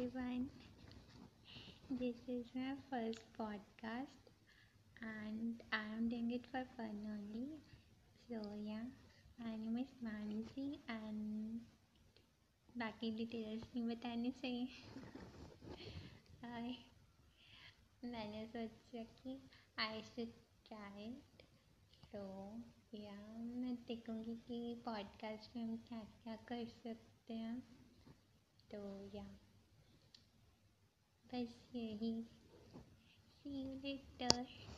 everyone. This is my first podcast and I am doing it for fun only. So, yeah, my name is Mansi and बाकी details नहीं बताने चाहिए हाय मैंने सोचा कि I should try it तो या मैं देखूँगी कि पॉडकास्ट में हम क्या क्या कर सकते हैं तो या guys. See a later.